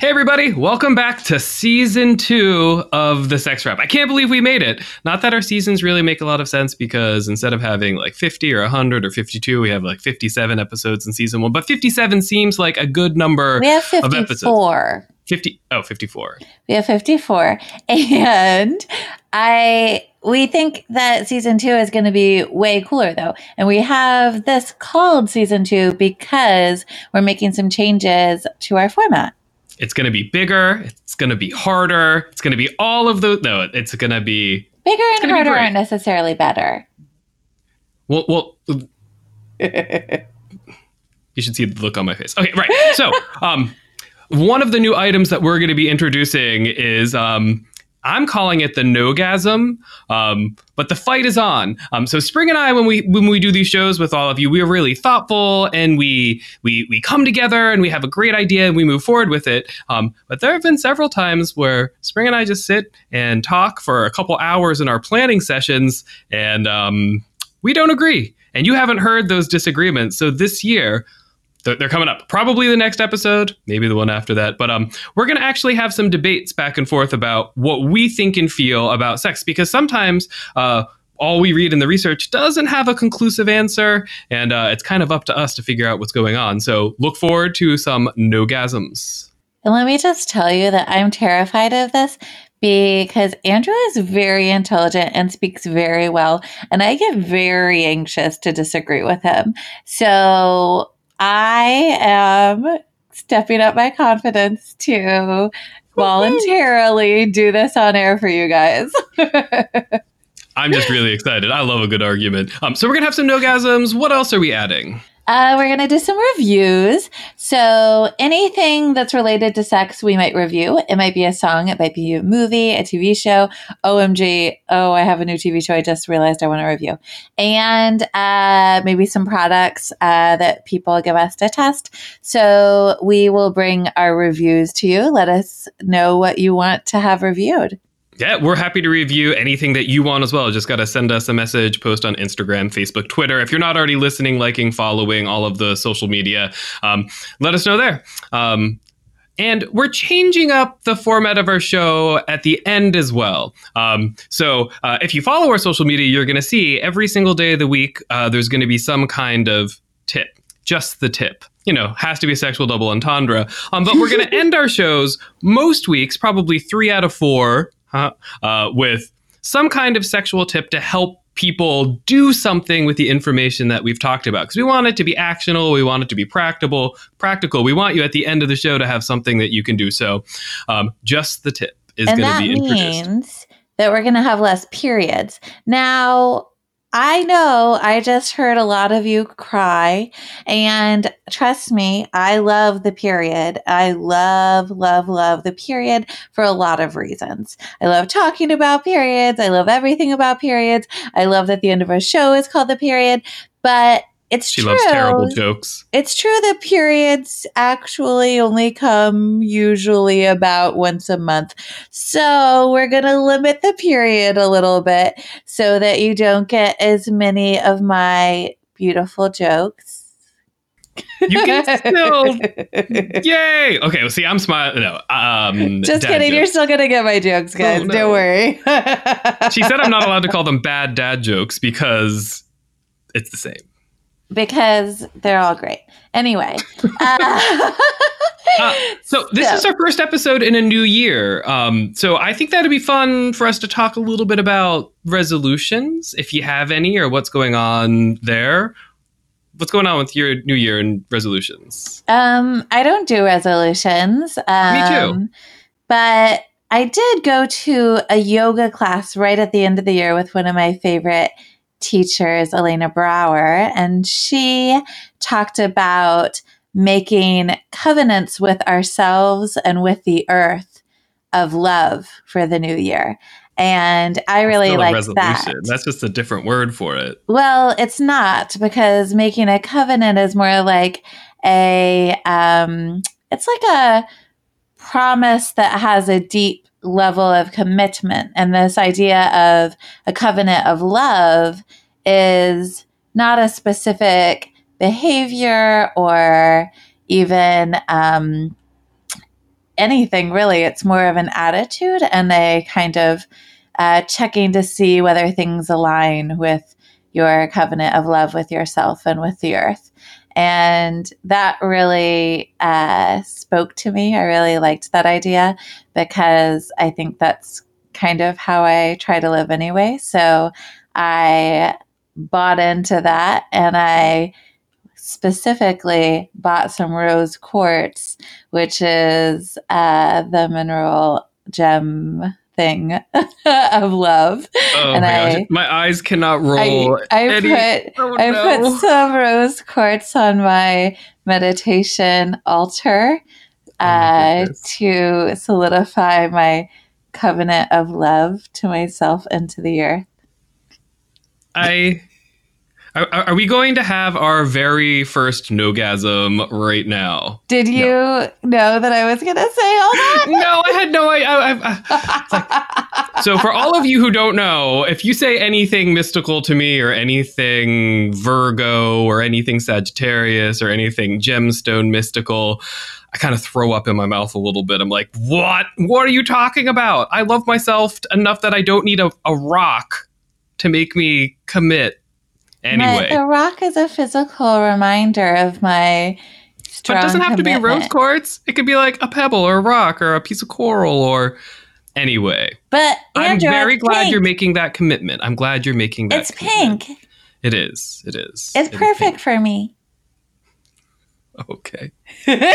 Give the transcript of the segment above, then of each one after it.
Hey, everybody, welcome back to season two of The Sex Wrap. I can't believe we made it. Not that our seasons really make a lot of sense because instead of having like 50 or 100 or 52, we have like 57 episodes in season one. But 57 seems like a good number We have of episodes. 54. 50, oh, 54. We have 54. And I we think that season 2 is going to be way cooler though. And we have this called season 2 because we're making some changes to our format. It's going to be bigger. It's going to be harder. It's going to be all of the. No, it's going to be. Bigger and harder aren't necessarily better. Well, well, you should see the look on my face. Okay, right. So, um, one of the new items that we're going to be introducing is um, I'm calling it the nogasm, um, but the fight is on. Um, so Spring and I, when we when we do these shows with all of you, we are really thoughtful and we we we come together and we have a great idea and we move forward with it. Um, but there have been several times where Spring and I just sit and talk for a couple hours in our planning sessions, and um, we don't agree. And you haven't heard those disagreements. So this year, they're, they're coming up. Probably the next episode, maybe the one after that. But um, we're going to actually have some debates back and forth about what we think and feel about sex, because sometimes uh, all we read in the research doesn't have a conclusive answer, and uh, it's kind of up to us to figure out what's going on. So look forward to some nogasms. And let me just tell you that I'm terrified of this because Andrew is very intelligent and speaks very well. And I get very anxious to disagree with him. So I am stepping up my confidence to voluntarily do this on air for you guys. I'm just really excited. I love a good argument. Um, so we're gonna have some nogasms. What else are we adding? Uh, we're going to do some reviews. So, anything that's related to sex, we might review. It might be a song, it might be a movie, a TV show. OMG, oh, I have a new TV show I just realized I want to review. And uh, maybe some products uh, that people give us to test. So, we will bring our reviews to you. Let us know what you want to have reviewed. Yeah, we're happy to review anything that you want as well. Just got to send us a message, post on Instagram, Facebook, Twitter. If you're not already listening, liking, following all of the social media, um, let us know there. Um, and we're changing up the format of our show at the end as well. Um, so uh, if you follow our social media, you're going to see every single day of the week, uh, there's going to be some kind of tip, just the tip. You know, has to be a sexual double entendre. Um, but we're going to end our shows most weeks, probably three out of four, huh, uh, with some kind of sexual tip to help people do something with the information that we've talked about. Because we want it to be actionable we want it to be practical practical. We want you at the end of the show to have something that you can do. So um, just the tip is going to be introduced. means that we're going to have less periods. Now, I know I just heard a lot of you cry, and trust me, I love the period. I love, love, love the period for a lot of reasons. I love talking about periods. I love everything about periods. I love that the end of our show is called the period, but it's she true loves terrible jokes it's true that periods actually only come usually about once a month. So we're going to limit the period a little bit so that you don't get as many of my beautiful jokes. you can still yay okay well see i'm smiling no um Just kidding. You're still going to get my jokes, guys. Oh, no. Don't worry. she said i'm not allowed to call them bad dad jokes because it's the same because they're all great. Anyway. Uh, Uh, so this So- is our first episode in a new year. Um, so I think that'd be fun for us to talk a little bit about resolutions, if you have any, or what's going on there. What's going on with your new year and resolutions? Um, I don't do resolutions. Um, Me too. But I did go to a yoga class right at the end of the year with one of my favorite teachers, Elena Brower, and she talked about making covenants with ourselves and with the earth of love for the new year. And I really like that. That's just a different word for it. Well, it's not because making a covenant is more like a um, it's like a promise that has a deep level of commitment. And this idea of a covenant of love is not a specific behavior or even um, anything really. It's more of an attitude and a kind of uh, checking to see whether things align with your covenant of love with yourself and with the earth. And that really uh, spoke to me. I really liked that idea because I think that's kind of how I try to live anyway. So I bought into that and I specifically bought some rose quartz, which is uh, the mineral gem thing of love. Oh and my I, gosh, my eyes cannot roll. I, I put Oh, I no. put some rose quartz on my meditation altar Oh uh, to solidify my covenant of love to myself and to the earth. I. Are, are we going to have our very first nogasm right now? Did you know that I was going to say all that? no, I had no idea. so, for all of you who don't know, if you say anything mystical to me, or anything Virgo, or anything Sagittarius, or anything gemstone mystical, I kind of throw up in my mouth a little bit. I'm like, what? What are you talking about? I love myself enough that I don't need a, a rock to make me commit. Anyway. My, the rock is a physical reminder of my strong But it doesn't have to be rose quartz. It could be like a pebble or a rock or a piece of coral or anyway. But I'm very glad pink. you're making that commitment. I'm glad you're making that. It's commitment. pink. It is. It is. It's It is perfect for me. Okay.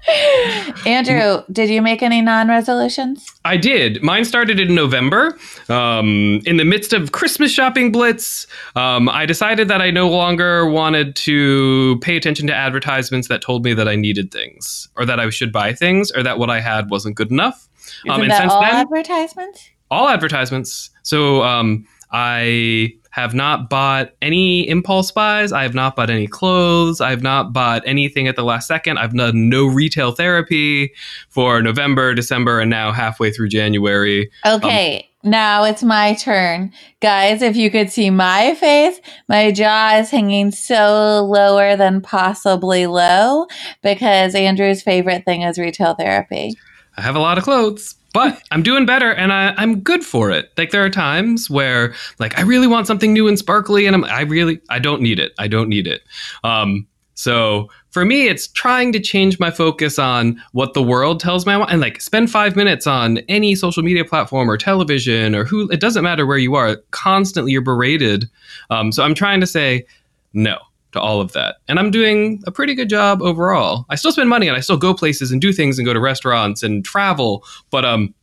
Andrew, did you make any non-resolutions? I did. Mine started in November. Um, in the midst of Christmas shopping blitz, um, I decided that I no longer wanted to pay attention to advertisements that told me that I needed things, or that I should buy things, or that what I had wasn't good enough. Um, Isn't and that since all then, advertisements? all advertisements. So um, I have not bought any impulse buys. I have not bought any clothes. I have not bought anything at the last second. I've done no retail therapy for November, December, and now halfway through January. Um, okay, now it's my turn. Guys, if you could see my face, my jaw is hanging so lower than possibly low because Andrew's favorite thing is retail therapy. I have a lot of clothes, but I'm doing better and I, I'm good for it. Like there are times where like I really want something new and sparkly and I'm I really I don't need it. I don't need it. Um so for me it's trying to change my focus on what the world tells me I want and like spend 5 minutes on any social media platform or television or who it doesn't matter where you are. Constantly you're berated. Um so I'm trying to say no to all of that. And I'm doing a pretty good job overall. I still spend money and I still go places and do things and go to restaurants and travel, but um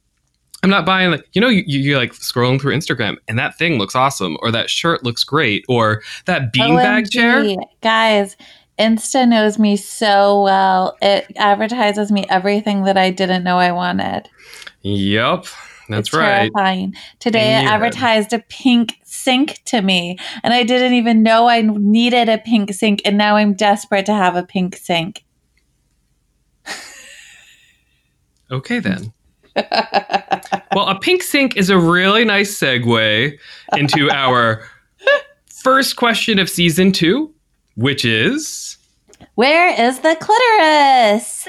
I'm not buying like you know you you- you're like scrolling through Instagram and that thing looks awesome or that shirt looks great or that beanbag chair. Guys, Insta knows me so well. It advertises me everything that I didn't know I wanted. Yep. That's It's right. Terrifying. Today In it advertised a pink sink to me, and I didn't even know I needed a pink sink, and now I'm desperate to have a pink sink. Okay then. well, a pink sink is a really nice segue into our first question of season 2, which is Where is the clitoris?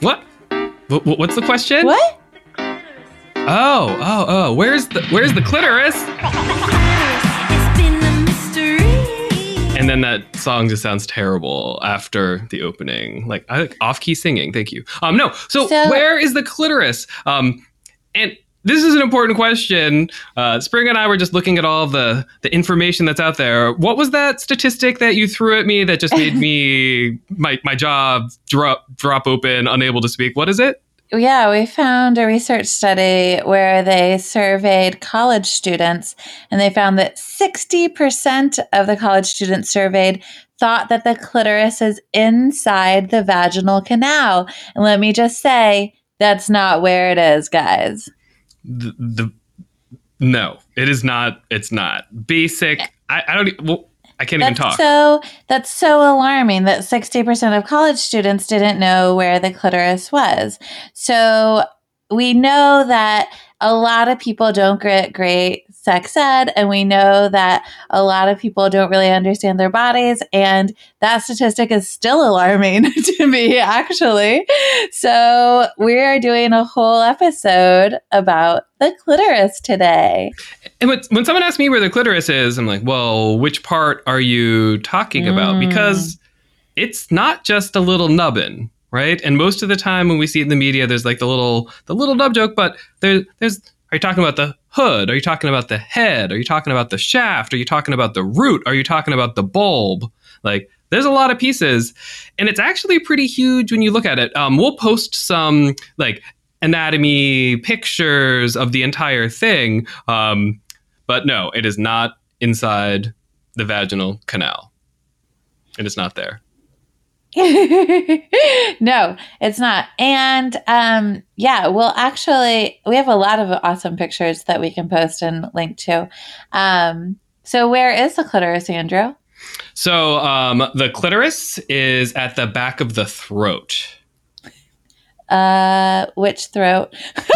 what? Wh- wh- What's the question? What? Oh, oh, oh. Where's the where's the clitoris? And then that song just sounds terrible after the opening. Like I off key singing. Thank you. Um no. So, So- where is the clitoris? Um and this is an important question. Uh, Spring and I were just looking at all the the information that's out there. What was that statistic that you threw at me that just made me my my job drop drop open, unable to speak? What is it? Yeah, we found a research study where they surveyed college students, and they found that 60% of the college students surveyed thought that the clitoris is inside the vaginal canal. And let me just say, that's not where it is, guys. the, the no it is not it's not basic i, I don't well I can't that's even talk. So that's so alarming that 60% of college students didn't know where the clitoris was. So we know that a lot of people don't get great sex ed, and we know that a lot of people don't really understand their bodies. And that statistic is still alarming to me, actually. So, we are doing a whole episode about the clitoris today. And when, when someone asks me where the clitoris is, I'm like, well, which part are you talking about? Mm. Because it's not just a little nubbin, right? And most of the time when we see it in the media, there's like the little the little nub joke, but there, there's are you talking about the hood? Are you talking about the head? Are you talking about the shaft? Are you talking about the root? Are you talking about the bulb? Like there's a lot of pieces, and it's actually pretty huge when you look at it. Um, we'll post some like anatomy pictures of the entire thing, um, but no, it is not inside the vaginal canal. And It is not there. no, it's not. And um, yeah, we'll actually we have a lot of awesome pictures that we can post and link to. Um, so where is the clitoris, Andrew? So um, the clitoris is at the back of the throat. Uh, which throat?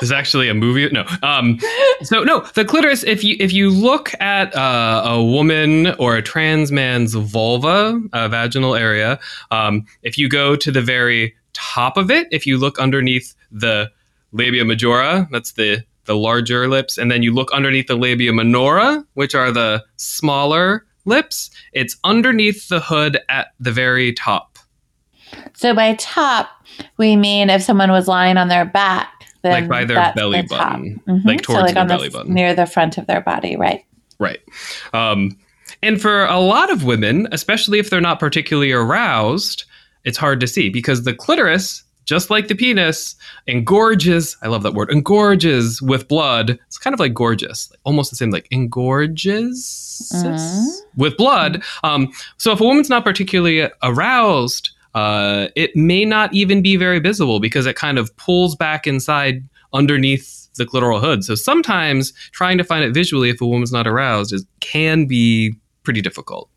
There's actually a movie. No. Um, so no, the clitoris. If you if you look at uh, a woman or a trans man's vulva, uh, vaginal area, um, if you go to the very top of it, if you look underneath the labia majora, that's the the larger lips, and then you look underneath the labia minora, which are the smaller lips. It's underneath the hood at the very top. So by top, we mean if someone was lying on their back, then Like by their belly the button, Mhm. like so towards like their on the belly f- button. near the front of their body, right? Right. Um, and for a lot of women, especially if they're not particularly aroused, it's hard to see because the clitoris, just like the penis, engorges. I love that word. Engorges with blood. It's kind of like gorgeous, almost the same, like engorges Mhm. with blood. Um, so if a woman's not particularly aroused, uh, it may not even be very visible because it kind of pulls back inside underneath the clitoral hood. So sometimes trying to find it visually if a woman's not aroused is can be pretty difficult.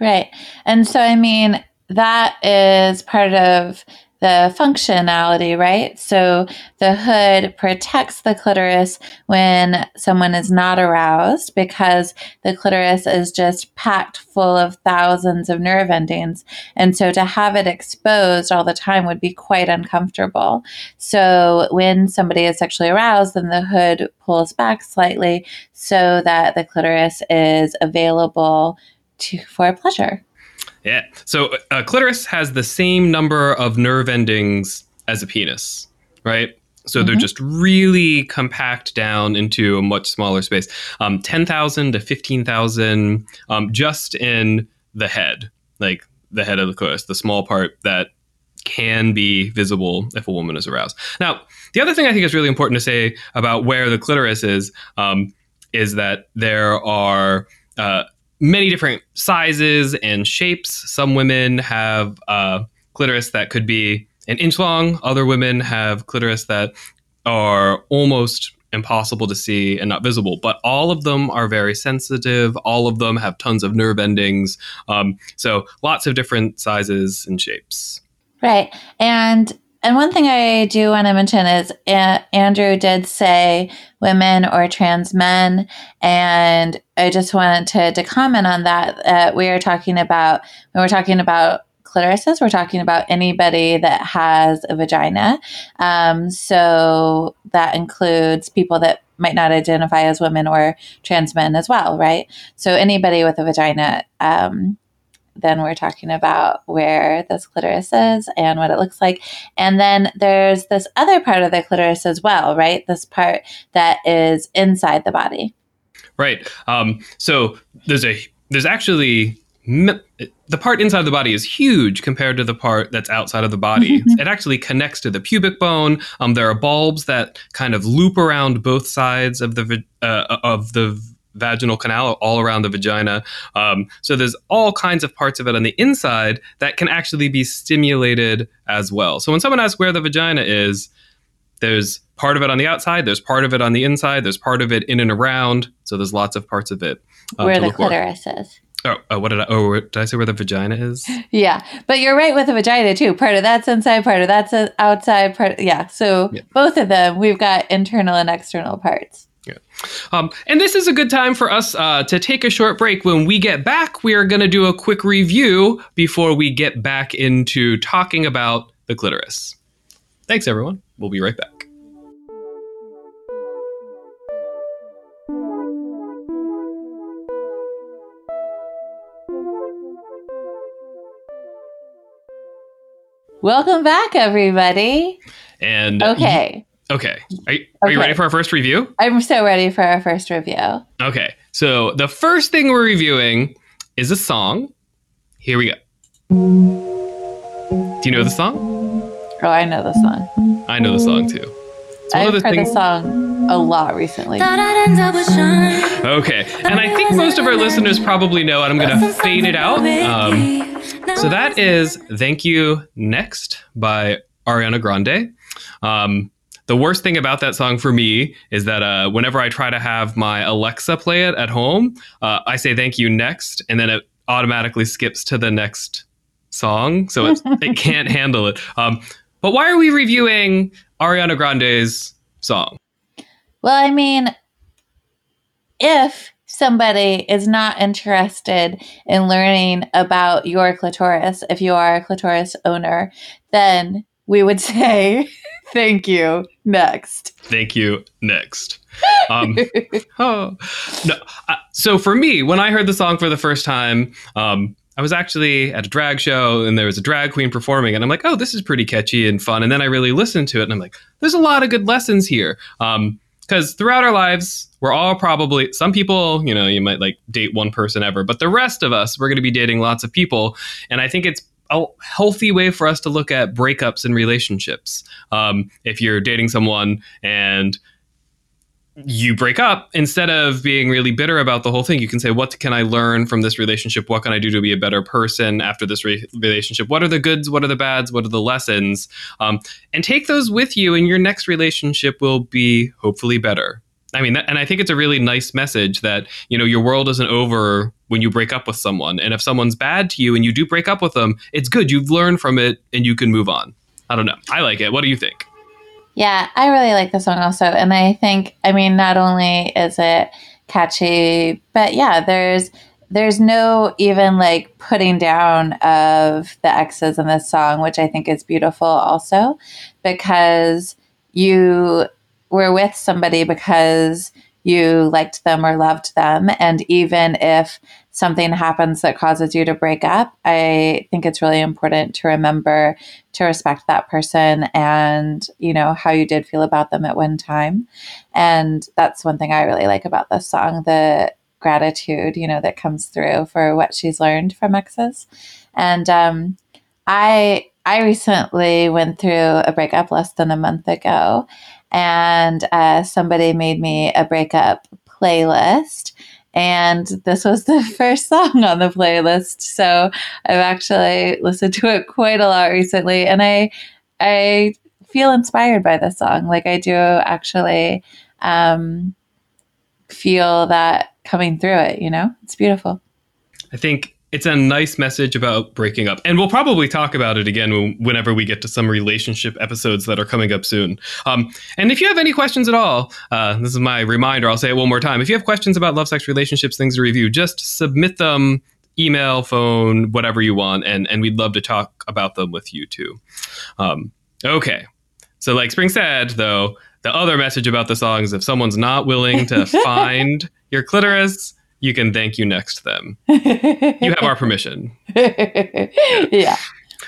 Right. And so, I mean, that is part of the functionality, right? So the hood protects the clitoris when someone is not aroused because the clitoris is just packed full of thousands of nerve endings. And so to have it exposed all the time would be quite uncomfortable. So when somebody is sexually aroused, then the hood pulls back slightly so that the clitoris is available to, for pleasure. Yeah. So a clitoris has the same number of nerve endings as a penis, right? So they're Mhm. just really compact down into a much smaller space. Um, 10,000 to 15,000 um, just in the head, like the head of the clitoris, the small part that can be visible if a woman is aroused. Now, the other thing I think is really important to say about where the clitoris is um, is that there are uh, many different sizes and shapes. Some women have uh, clitoris that could be an inch long. Other women have clitoris that are almost impossible to see and not visible. But all of them are very sensitive. All of them have tons of nerve endings. Um, so lots of different sizes and shapes. Right. And and one thing I do want to mention is uh, Andrew did say women or trans men, and I just wanted to, to comment on that. Uh, we are talking about when we're talking about clitorises, we're talking about anybody that has a vagina. Um, so that includes people that might not identify as women or trans men as well, right? So anybody with a vagina. Um, then we're talking about where this clitoris is and what it looks like. And then there's this other part of the clitoris as well, right? This part that is inside the body. Right. Um, so there's a there's actually the part inside the body is huge compared to the part that's outside of the body. it actually connects to the pubic bone. Um, there are bulbs that kind of loop around both sides of the uh, of the vaginal canal all around the vagina. Um, so there's all kinds of parts of it on the inside that can actually be stimulated as well. So when someone asks where the vagina is, there's part of it on the outside, there's part of it on the inside, there's part of it in and around. So there's lots of parts of it. uh, where the clitoris for. is. Oh, oh, what did I? Oh, did I say where the vagina is? Yeah, but you're right with the vagina too. Part of that's inside, part of that's outside. Part, yeah. So yeah. both of them, we've got internal and external parts. Yeah. Um, and this is a good time for us uh, to take a short break. When we get back, we are going to do a quick review before we get back into talking about the clitoris. Thanks, everyone. We'll be right back. Welcome back, everybody. And okay. Okay. Are, you, are okay. you ready for our first review? I'm so ready for our first review. Okay. So the first thing we're reviewing is a song. Here we go. Do you know the song? Oh, I know the song. I know the song too. I've heard things... the song a lot recently. Okay, and I think most of our listeners probably know, and I'm going to fade it out. Um, so that is "Thank You Next" by Ariana Grande. Um, the worst thing about that song for me is that uh, whenever I try to have my Alexa play it at home, uh, I say thank you next, and then it automatically skips to the next song. So it can't handle it. Um, but why are we reviewing Ariana Grande's song? Well, I mean, if somebody is not interested in learning about your clitoris, if you are a clitoris owner, then we would say thank you next. Thank you next. Um, oh, no. Uh, so for me, when I heard the song for the first time, um, I was actually at a drag show and there was a drag queen performing, and I'm like, oh, this is pretty catchy and fun. And then I really listened to it, and I'm like, there's a lot of good lessons here. Because um, throughout our lives, we're all probably some people, you know, you might like date one person ever, but the rest of us, we're going to be dating lots of people. And I think it's a healthy way for us to look at breakups and relationships. Um, if you're dating someone and you break up, instead of being really bitter about the whole thing, you can say, What can I learn from this relationship? What can I do to be a better person after this re- relationship? What are the goods? What are the bads? What are the lessons? Um, and take those with you, and your next relationship will be hopefully better. I mean, and I think it's a really nice message that, you know, your world isn't over when you break up with someone. And if someone's bad to you and you do break up with them, it's good. You've learned from it and you can move on. I don't know. I like it. What do you think? Yeah, I really like the song also. And I think, I mean, not only is it catchy, but yeah, there's there's no even like putting down of the exes in this song, which I think is beautiful also because you were with somebody because you liked them or loved them. And even if something happens that causes you to break up, I think it's really important to remember to respect that person and, you know, how you did feel about them at one time. And that's one thing I really like about this song the gratitude, you know, that comes through for what she's learned from exes. And um, I, I recently went through a breakup less than a month ago, and uh, somebody made me a breakup playlist. And this was the first song on the playlist. So I've actually listened to it quite a lot recently. And I, I feel inspired by this song. Like I do actually um, feel that coming through it, you know? It's beautiful. I think it's a nice message about breaking up. And we'll probably talk about it again whenever we get to some relationship episodes that are coming up soon. Um, and if you have any questions at all, uh, this is my reminder. I'll say it one more time. If you have questions about love, sex, relationships, things to review, just submit them email, phone, whatever you want. And, and we'd love to talk about them with you too. Um, okay. So, like Spring said, though, the other message about the song is if someone's not willing to find your clitoris, you can thank you next to them. you have our permission. yeah.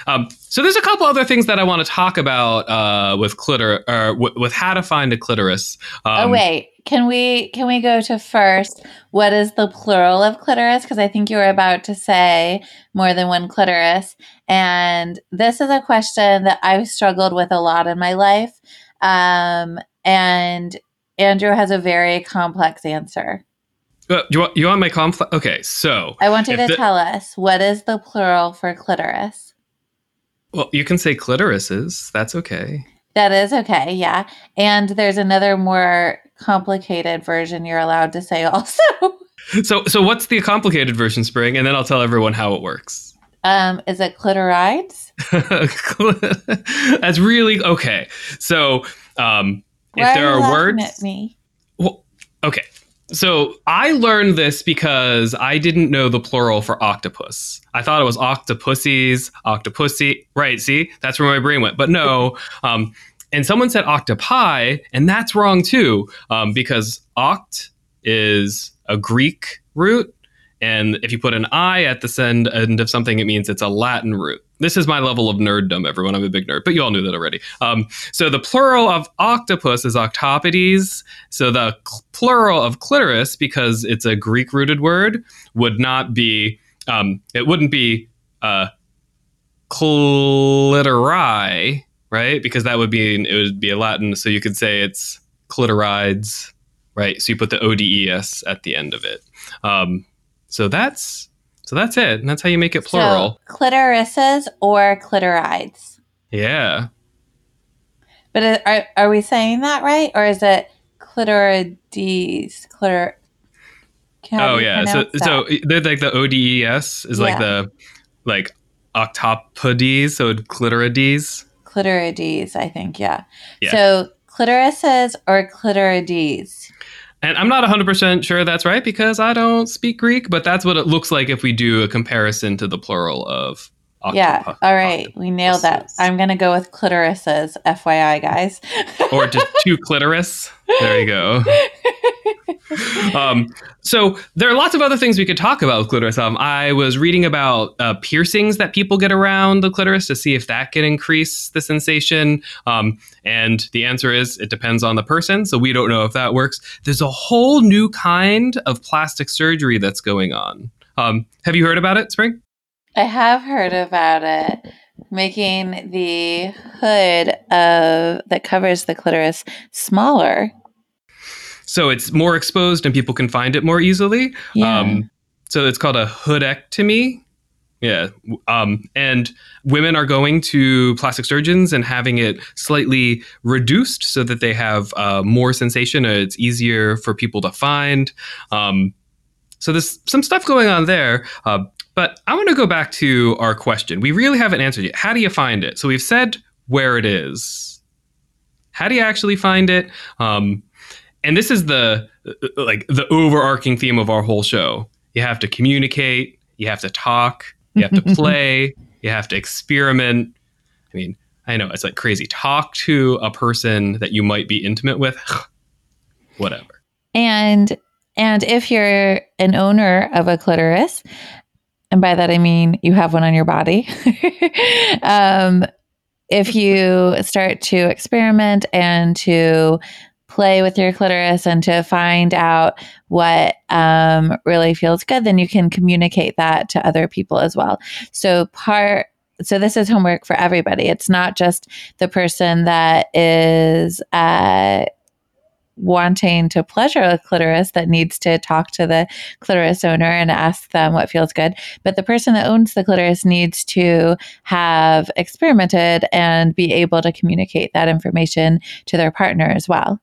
Um, so there's a couple other things that I want to talk about uh, with clitor or w- with how to find a clitoris. Um, oh wait, can we can we go to first? What is the plural of clitoris? Because I think you were about to say more than one clitoris, and this is a question that I've struggled with a lot in my life. Um, and Andrew has a very complex answer. Uh, you want you want my conflict? Okay, so I want you to the, tell us what is the plural for clitoris. Well, you can say clitorises. That's okay. That is okay, yeah. And there's another more complicated version you're allowed to say also. So, so what's the complicated version, Spring? And then I'll tell everyone how it works. Um, is it clitorides? That's really okay. So, um, Why if there you are words, at me. well, okay. So I learned this because I didn't know the plural for octopus. I thought it was octopussies, octopussy. Right? See, that's where my brain went. But no. Um, and someone said octopi, and that's wrong too, um, because oct is a Greek root, and if you put an I at the end, end of something, it means it's a Latin root. This is my level of nerddom, everyone. I'm a big nerd, but you all knew that already. Um, so the plural of octopus is octopodes. So the cl- plural of clitoris, because it's a Greek rooted word, would not be, um, it wouldn't be uh, clitori, right? Because that would be, it would be a Latin. So you could say it's clitorides, right? So you put the odes at the end of it. Um, so that's so that's it. And that's how you make it plural. So clitorises or clitorides. yeah. But are, are we saying that right? Or is it clitorides? Clitor. how oh yeah. So so they're like the odes is like the like octopodes, so clitorides. clitorides, I think, yeah. Yeah. So clitorises or clitorides? And I'm not 100% sure that's right because I don't speak Greek, but that's what it looks like if we do a comparison to the plural of yeah. octopu- All right. We nailed that. I'm going to go with clitorises, FYI, guys. or just two clitoris. There you go. um, so there are lots of other things we could talk about with clitoris. Um, I was reading about uh, piercings that people get around the clitoris to see if that can increase the sensation. Um, and the answer is it depends on the person. So we don't know if that works. There's a whole new kind of plastic surgery that's going on. Um, have you heard about it, Spring? I have heard about it. Making the hood of that covers the clitoris smaller. So it's more exposed and people can find it more easily. Yeah. Um, so it's called a hoodectomy. Yeah. Um, and women are going to plastic surgeons and having it slightly reduced so that they have uh, more sensation. It's easier for people to find. Um, so there's some stuff going on there. Uh, but I want to go back to our question. We really haven't answered yet. How do you find it? So we've said where it is. How do you actually find it? Um, and this is the like the overarching theme of our whole show. You have to communicate, you have to talk, you have to play, you have to experiment. I mean, I know it's like crazy. Talk to a person that you might be intimate with. Whatever. And and if you're an owner of a clitoris, and by that I mean you have one on your body, um, if you start to experiment and to play with your clitoris and to find out what um, really feels good, then you can communicate that to other people as well. So part so this is homework for everybody. It's not just the person that is uh, wanting to pleasure a clitoris that needs to talk to the clitoris owner and ask them what feels good. But the person that owns the clitoris needs to have experimented and be able to communicate that information to their partner as well.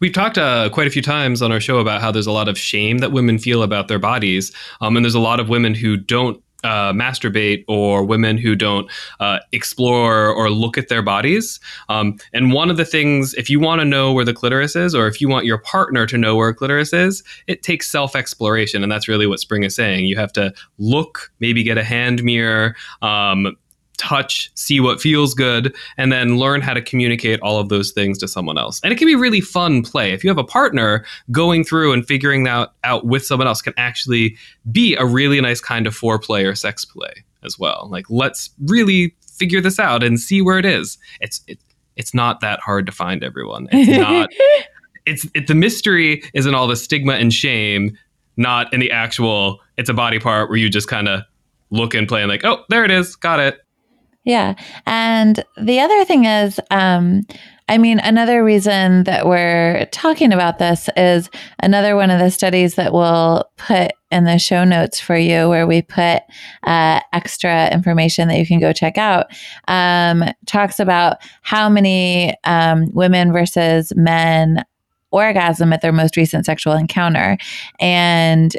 We've talked uh, quite a few times on our show about how there's a lot of shame that women feel about their bodies. Um, and there's a lot of women who don't uh, masturbate or women who don't uh, explore or look at their bodies. Um, and one of the things, if you want to know where the clitoris is, or if you want your partner to know where clitoris is, it takes self exploration. And that's really what Spring is saying. You have to look, maybe get a hand mirror. Um, touch, see what feels good, and then learn how to communicate all of those things to someone else. And it can be really fun play. If you have a partner, going through and figuring that out with someone else can actually be a really nice kind of foreplay or sex play as well. Like let's really figure this out and see where it is. It's it, it's not that hard to find everyone. It's not it's it, the mystery is in all the stigma and shame, not in the actual it's a body part where you just kind of look and play and like, "Oh, there it is. Got it." Yeah. And the other thing is, um, I mean, another reason that we're talking about this is another one of the studies that we'll put in the show notes for you, where we put uh, extra information that you can go check out, um, talks about how many um, women versus men orgasm at their most recent sexual encounter. And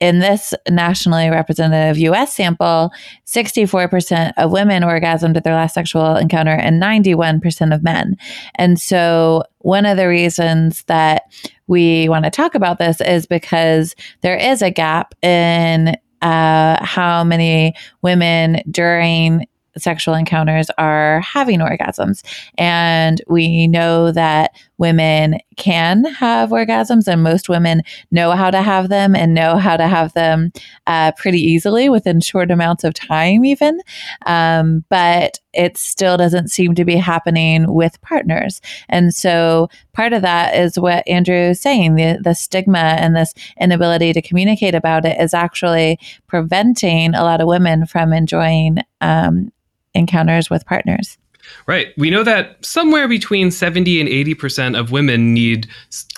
in this nationally representative US sample, 64% of women orgasmed at their last sexual encounter and 91% of men. And so, one of the reasons that we want to talk about this is because there is a gap in uh, how many women during sexual encounters are having orgasms. And we know that women can have orgasms, and most women know how to have them and know how to have them uh, pretty easily within short amounts of time, even. Um, but it still doesn't seem to be happening with partners. And so part of that is what Andrew is saying the, the stigma and this inability to communicate about it is actually preventing a lot of women from enjoying um, encounters with partners. Right. We know that somewhere between 70 and 80% of women need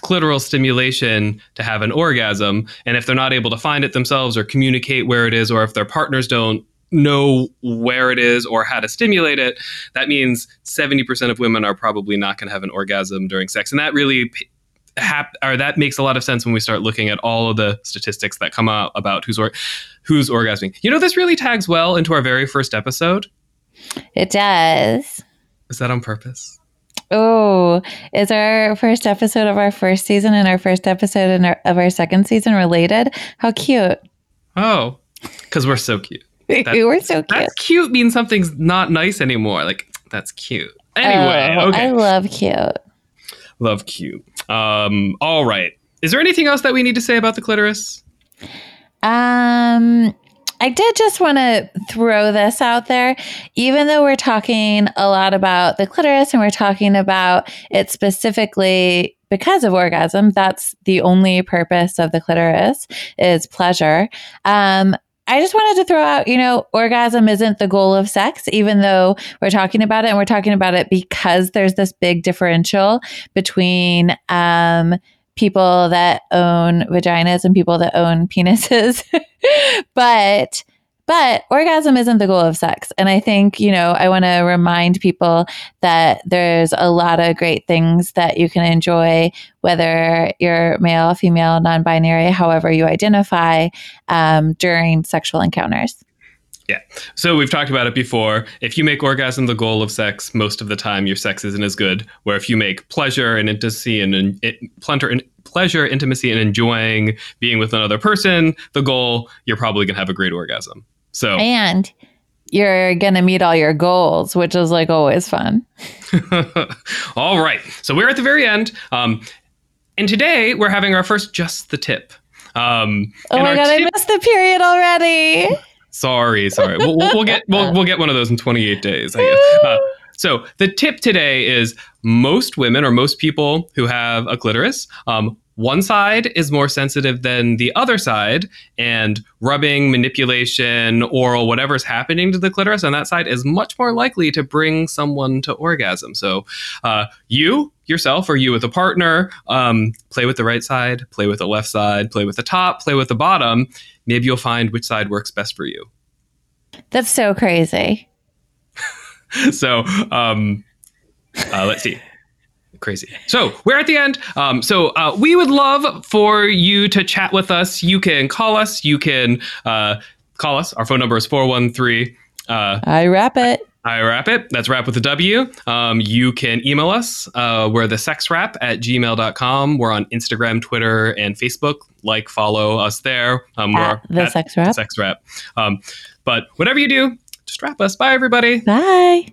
clitoral stimulation to have an orgasm. And if they're not able to find it themselves or communicate where it is, or if their partners don't know where it is or how to stimulate it, that means 70% of women are probably not going to have an orgasm during sex. And that really hap- or that makes a lot of sense when we start looking at all of the statistics that come out about who's or- who's orgasming. You know, this really tags well into our very first episode it does. Is that on purpose? Oh, is our first episode of our first season and our first episode our, of our second season related? How cute. Oh, because we're so cute. That, we're so cute. That's cute means something's not nice anymore. Like, that's cute. Anyway, oh, okay. I love cute. Love cute. Um, all right. Is there anything else that we need to say about the clitoris? Um, I did just want to throw this out there. Even though we're talking a lot about the clitoris and we're talking about it specifically because of orgasm, that's the only purpose of the clitoris is pleasure. Um, I just wanted to throw out, you know, orgasm isn't the goal of sex, even though we're talking about it and we're talking about it because there's this big differential between um, people that own vaginas and people that own penises. but but orgasm isn't the goal of sex. And I think, you know, I want to remind people that there's a lot of great things that you can enjoy, whether you're male, female, non binary, however you identify um, during sexual encounters. Yeah. So we've talked about it before. If you make orgasm the goal of sex, most of the time your sex isn't as good. Where if you make pleasure and intimacy and, and it, pleasure, intimacy, and enjoying being with another person the goal, you're probably gonna have a great orgasm. So and you're gonna meet all your goals, which is like always fun. all right. So we're at the very end. Um, and today we're having our first just the tip. Um, oh my god, tip- I missed the period already. Sorry, sorry. We'll, we'll, get we'll, we'll get one of those in 28 days. Uh, so the tip today is most women or most people who have a clitoris, um, one side is more sensitive than the other side, and rubbing, manipulation, oral, whatever's happening to the clitoris on that side is much more likely to bring someone to orgasm. So, uh, you yourself or you with a partner, um, play with the right side, play with the left side, play with the top, play with the bottom, maybe you'll find which side works best for you. That's so crazy. so, um, uh, let's see. Crazy. So we're at the end. Um, so uh, we would love for you to chat with us. You can call us. You can uh, call us. Our phone number is 413. Uh, I wrap it. I wrap it. That's wrap with a W. Um, you can email us. Uh, we're the sex wrap at gmail.com. We're on Instagram, Twitter, and Facebook. Like, follow us there. Um, we're the at sex wrap. Sex wrap. Um, but whatever you do, just wrap us. Bye, everybody. Bye.